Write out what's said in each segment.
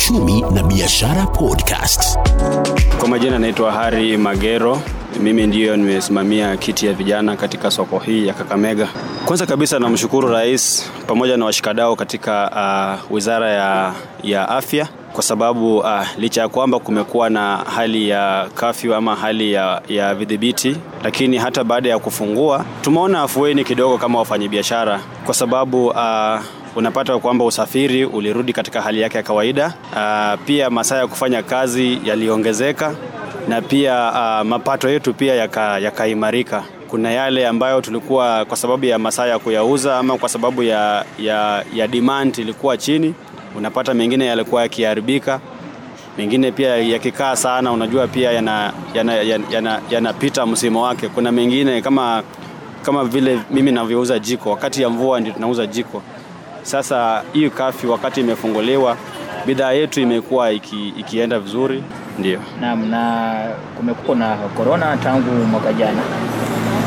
Uchumi na Biashara Podcast. Kwa majina naitwa Hari Magero. Mimi ndiyo nimesimamia kiti ya vijana katika soko hii ya Kakamega. Kwanza kabisa namshukuru Rais pamoja na washikadau katika uh, Wizara ya, ya Afya kwa sababu uh, licha ya kwamba kumekuwa na hali ya kafyu ama hali ya, ya vidhibiti, lakini hata baada ya kufungua tumeona afueni kidogo kama wafanyabiashara kwa sababu uh, unapata kwamba usafiri ulirudi katika hali yake ya kawaida. Uh, pia masaa ya kufanya kazi yaliongezeka na pia uh, mapato yetu pia yakaimarika yaka kuna yale ambayo tulikuwa kwa sababu ya masaa ya kuyauza ama kwa sababu ya, ya, ya demand ilikuwa chini, unapata mengine yalikuwa yakiharibika, mengine pia yakikaa sana, unajua pia yanapita yana, yana, yana, yana msimu wake. Kuna mengine kama, kama vile mimi navyouza jiko, wakati ya mvua ndio tunauza jiko. Sasa hii kafi wakati imefunguliwa, bidhaa yetu imekuwa iki, ikienda vizuri, ndio. Naam, na kumekuwa na korona tangu mwaka jana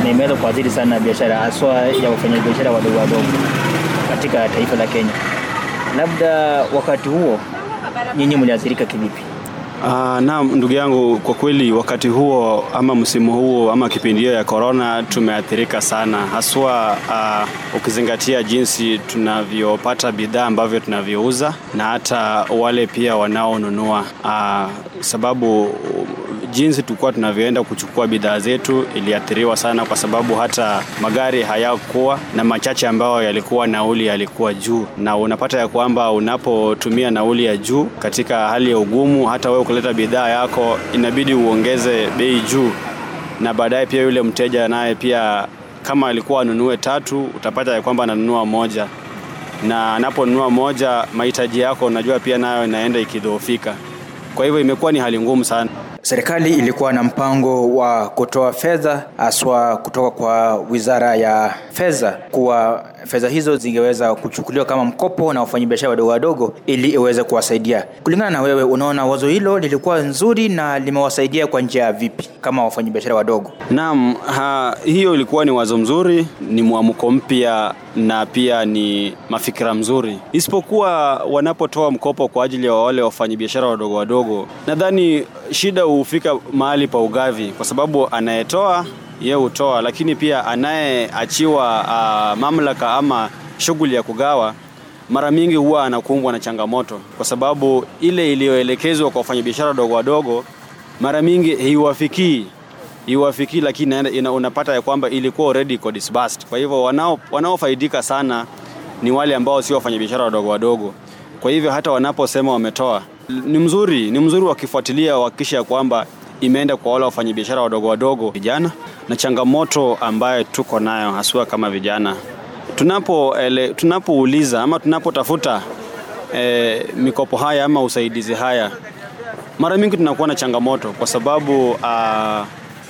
na imeweza kuathiri sana biashara haswa ya wafanyabiashara wadogo wadogo katika taifa la Kenya. Labda wakati huo nyinyi mliathirika kivipi? Uh, naam ndugu yangu, kwa kweli wakati huo ama msimu huo ama kipindi hiyo ya korona tumeathirika sana, haswa uh, ukizingatia jinsi tunavyopata bidhaa ambavyo tunavyouza na hata wale pia wanaonunua. Uh, sababu jinsi tulikuwa tunavyoenda kuchukua bidhaa zetu iliathiriwa sana, kwa sababu hata magari hayakuwa na machache ambayo yalikuwa nauli yalikuwa juu, na unapata ya kwamba unapotumia nauli ya juu katika hali ya ugumu, hata wewe kuleta bidhaa yako inabidi uongeze bei juu, na baadaye pia yule mteja naye pia kama alikuwa anunue tatu, utapata ya kwamba ananunua moja, na anaponunua moja, mahitaji yako unajua pia nayo inaenda ikidhoofika. Kwa hivyo imekuwa ni hali ngumu sana. Serikali ilikuwa na mpango wa kutoa fedha haswa kutoka kwa Wizara ya Fedha kuwa fedha hizo zingeweza kuchukuliwa kama mkopo na wafanyabiashara wadogo wadogo ili iweze kuwasaidia. Kulingana na wewe, unaona wazo hilo lilikuwa nzuri na limewasaidia kwa njia vipi kama wafanyabiashara wadogo? Naam, ha, hiyo ilikuwa ni wazo mzuri, ni mwamko mpya na pia ni mafikira mzuri, isipokuwa wanapotoa mkopo kwa ajili ya wale wafanyabiashara wadogo wadogo, nadhani shida hufika mahali pa ugavi, kwa sababu anayetoa yeye hutoa, lakini pia anayeachiwa uh, mamlaka ama shughuli ya kugawa mara mingi huwa anakumbwa na changamoto, kwa sababu ile iliyoelekezwa kwa wafanyabiashara wadogo wadogo mara mingi hiwafikii iwafikii, lakini ina, unapata ya kwamba ilikuwa already iko disbursed. Kwa hivyo wanao wanaofaidika sana ni wale ambao sio wafanyabiashara wadogo wadogo. Kwa hivyo hata wanaposema wametoa ni mzuri, ni mzuri wakifuatilia wahakikisha ya kwamba imeenda kwa wale wafanyabiashara wadogo wadogo vijana, na changamoto ambayo tuko nayo haswa kama vijana. Tunapo tunapouliza ama tunapotafuta e, mikopo haya ama usaidizi haya, mara mingi tunakuwa na changamoto kwa sababu a,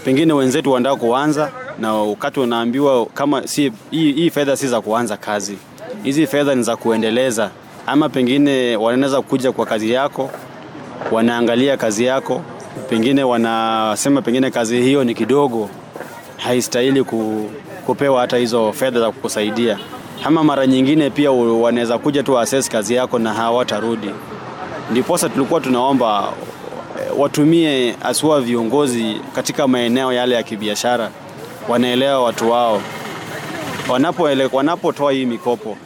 pengine wenzetu wanataka kuanza na wakati unaambiwa kama si hii, hii fedha si za kuanza kazi, hizi fedha ni za kuendeleza, ama pengine wanaweza kuja kwa kazi yako, wanaangalia kazi yako, pengine wanasema pengine kazi hiyo ni kidogo, haistahili ku, kupewa hata hizo fedha za kukusaidia, ama mara nyingine pia wanaweza kuja tu assess kazi yako na hawatarudi. Ndiposa tulikuwa tunaomba watumie asua viongozi katika maeneo yale ya kibiashara, wanaelewa watu wao, wanapotoa wanapo hii mikopo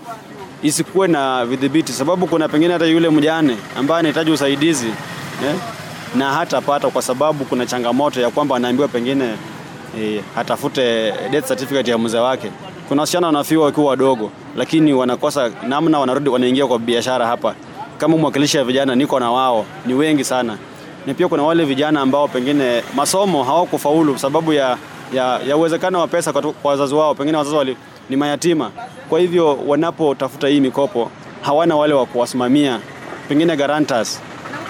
isikuwe na vidhibiti, sababu kuna pengine hata yule mjane ambaye anahitaji usaidizi eh, na hatapata kwa sababu kuna changamoto ya kwamba anaambiwa pengine eh, atafute death certificate ya mzee wake. Kuna wasichana wanafiwa wakiwa wadogo, lakini wanakosa namna, wanarudi wanaingia kwa biashara hapa. Kama mwakilishi ya vijana, niko na wao, ni wengi sana na pia kuna wale vijana ambao pengine masomo hawakufaulu sababu ya, ya, ya uwezekano wa pesa kwa wazazi wao, pengine wazazi wali, ni mayatima. Kwa hivyo wanapotafuta hii mikopo hawana wale wa kuwasimamia, pengine guarantors,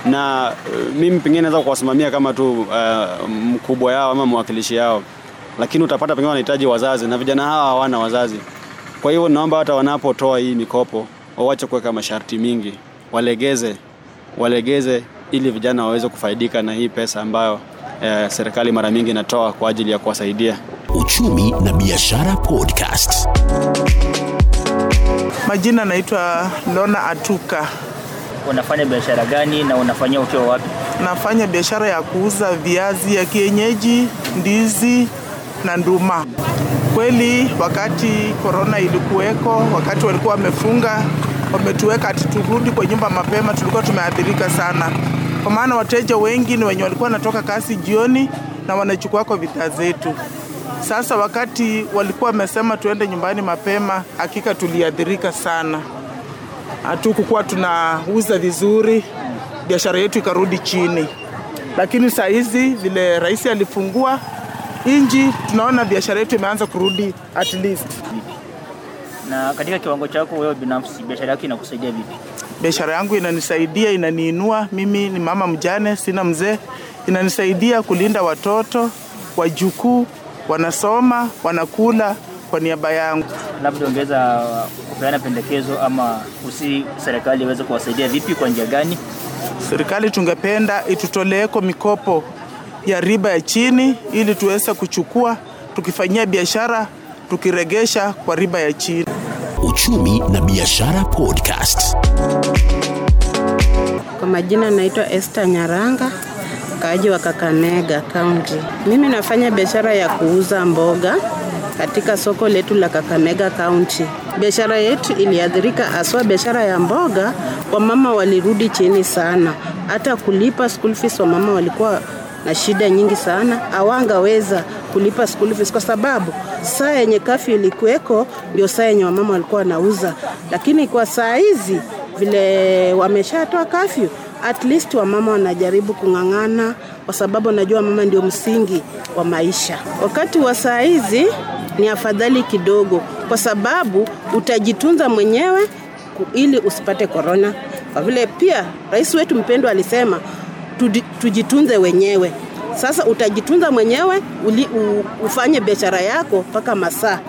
na uh, mimi pengine naweza kuwasimamia kama tu uh, mkubwa yao ama mwakilishi yao, lakini utapata pengine wanahitaji wazazi na vijana hawa hawana wazazi. Kwa hivyo naomba hata wanapotoa hii mikopo wawache kuweka masharti mingi, walegeze walegeze ili vijana waweze kufaidika na hii pesa ambayo eh, serikali mara mingi inatoa kwa ajili ya kuwasaidia. Uchumi na Biashara Podcast. Majina naitwa Lona Atuka. Unafanya biashara gani na unafanyia ukiwa wapi? Nafanya biashara ya kuuza viazi ya kienyeji, ndizi na nduma. Kweli wakati korona ilikuweko, wakati walikuwa wamefunga, wametuweka ati turudi kwa nyumba mapema, tulikuwa tumeathirika sana, kwa maana wateja wengi ni wenye walikuwa wanatoka kazi jioni na wanachukua kwa bidhaa zetu. Sasa wakati walikuwa wamesema tuende nyumbani mapema, hakika tuliathirika sana, hatukukuwa tunauza vizuri, biashara yetu ikarudi chini. Lakini saa hizi vile rais alifungua inji, tunaona biashara yetu imeanza kurudi at least. Na katika kiwango chako wewe binafsi, biashara yako inakusaidia vipi? Biashara yangu inanisaidia, inaniinua. Mimi ni mama mjane, sina mzee, inanisaidia kulinda watoto wajukuu, wanasoma, wanakula kwa niaba yangu. Labda ungeweza kupeana pendekezo ama usi serikali iweze kuwasaidia vipi, kwa njia gani? Serikali tungependa itutoleeko mikopo ya riba ya chini, ili tuweze kuchukua tukifanyia biashara, tukiregesha kwa riba ya chini. Uchumi na Biashara Podcast. Kwa majina naitwa Esther Nyaranga, mkaaji wa Kakamega County. Mimi nafanya biashara ya kuuza mboga katika soko letu la Kakamega County. Biashara yetu iliathirika haswa, biashara ya mboga, wamama walirudi chini sana, hata kulipa school fees wamama walikuwa na shida nyingi sana, hawangaweza kulipa school fees kwa sababu saa yenye kafyu ilikuweko ndio saa yenye wamama walikuwa wanauza, lakini kwa saa hizi vile wameshatoa kafyu, at least wamama wanajaribu kung'ang'ana, kwa sababu najua mama ndio msingi wa maisha. Wakati wa saa hizi ni afadhali kidogo, kwa sababu utajitunza mwenyewe ili usipate korona, kwa vile pia rais wetu mpendwa alisema tujitunze wenyewe. Sasa utajitunza mwenyewe uli, u, ufanye biashara yako mpaka masaa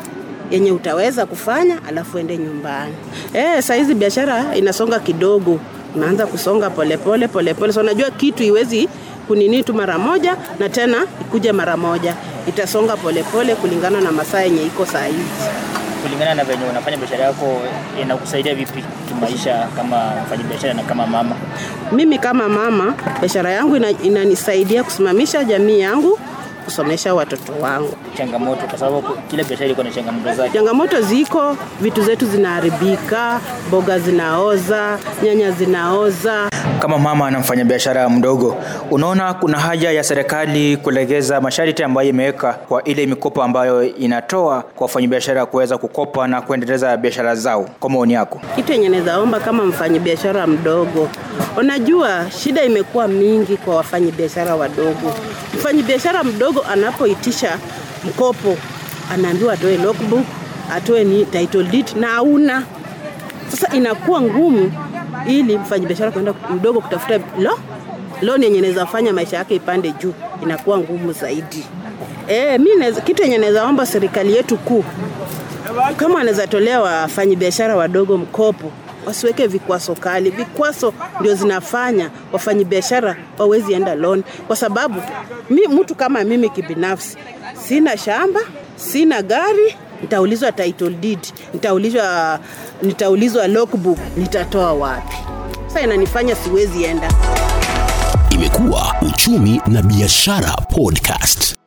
yenye utaweza kufanya, alafu ende nyumbani. Eh, saa hizi biashara inasonga kidogo, unaanza kusonga polepole polepole. So unajua kitu iwezi kunini tu mara moja na tena ikuje mara moja, itasonga polepole kulingana na masaa yenye iko saa hizi. Kulingana na venye unafanya biashara yako, inakusaidia vipi kimaisha kama mfanyabiashara na kama mama? Mimi kama mama, biashara yangu ina, inanisaidia kusimamisha jamii yangu, kusomesha watoto wangu. Changamoto, kwa sababu kila biashara iko na changamoto zake. Changamoto ziko, vitu zetu zinaharibika, mboga zinaoza, nyanya zinaoza. Kama mama na mfanyabiashara mdogo, unaona kuna haja ya serikali kulegeza masharti ambayo imeweka kwa ile mikopo ambayo inatoa kwa wafanyabiashara kuweza kukopa na kuendeleza biashara zao. Kwa maoni yako? Kitu yenye naweza omba kama mfanyabiashara mdogo, unajua shida imekuwa mingi kwa wafanyabiashara wadogo. Mfanyabiashara mdogo anapoitisha mkopo anaambiwa atoe logbook, atoe ni title deed na hauna. Sasa inakuwa ngumu ili mfanyabiashara kwenda mdogo kutafuta lo loan yenye naweza fanya maisha yake ipande juu, inakuwa ngumu zaidi. E, mi kitu yenye naweza omba serikali yetu kuu kama wanaweza tolea wafanyabiashara wadogo mkopo wasiweke vikwaso kali. Vikwaso ndio zinafanya wafanyabiashara wawezi enda loan, kwa sababu mi, mtu kama mimi kibinafsi sina shamba, sina gari, nitaulizwa title deed, nitaulizwa, nitaulizwa logbook, nitatoa wapi? Sasa inanifanya siwezi enda. Imekuwa Uchumi na Biashara Podcast.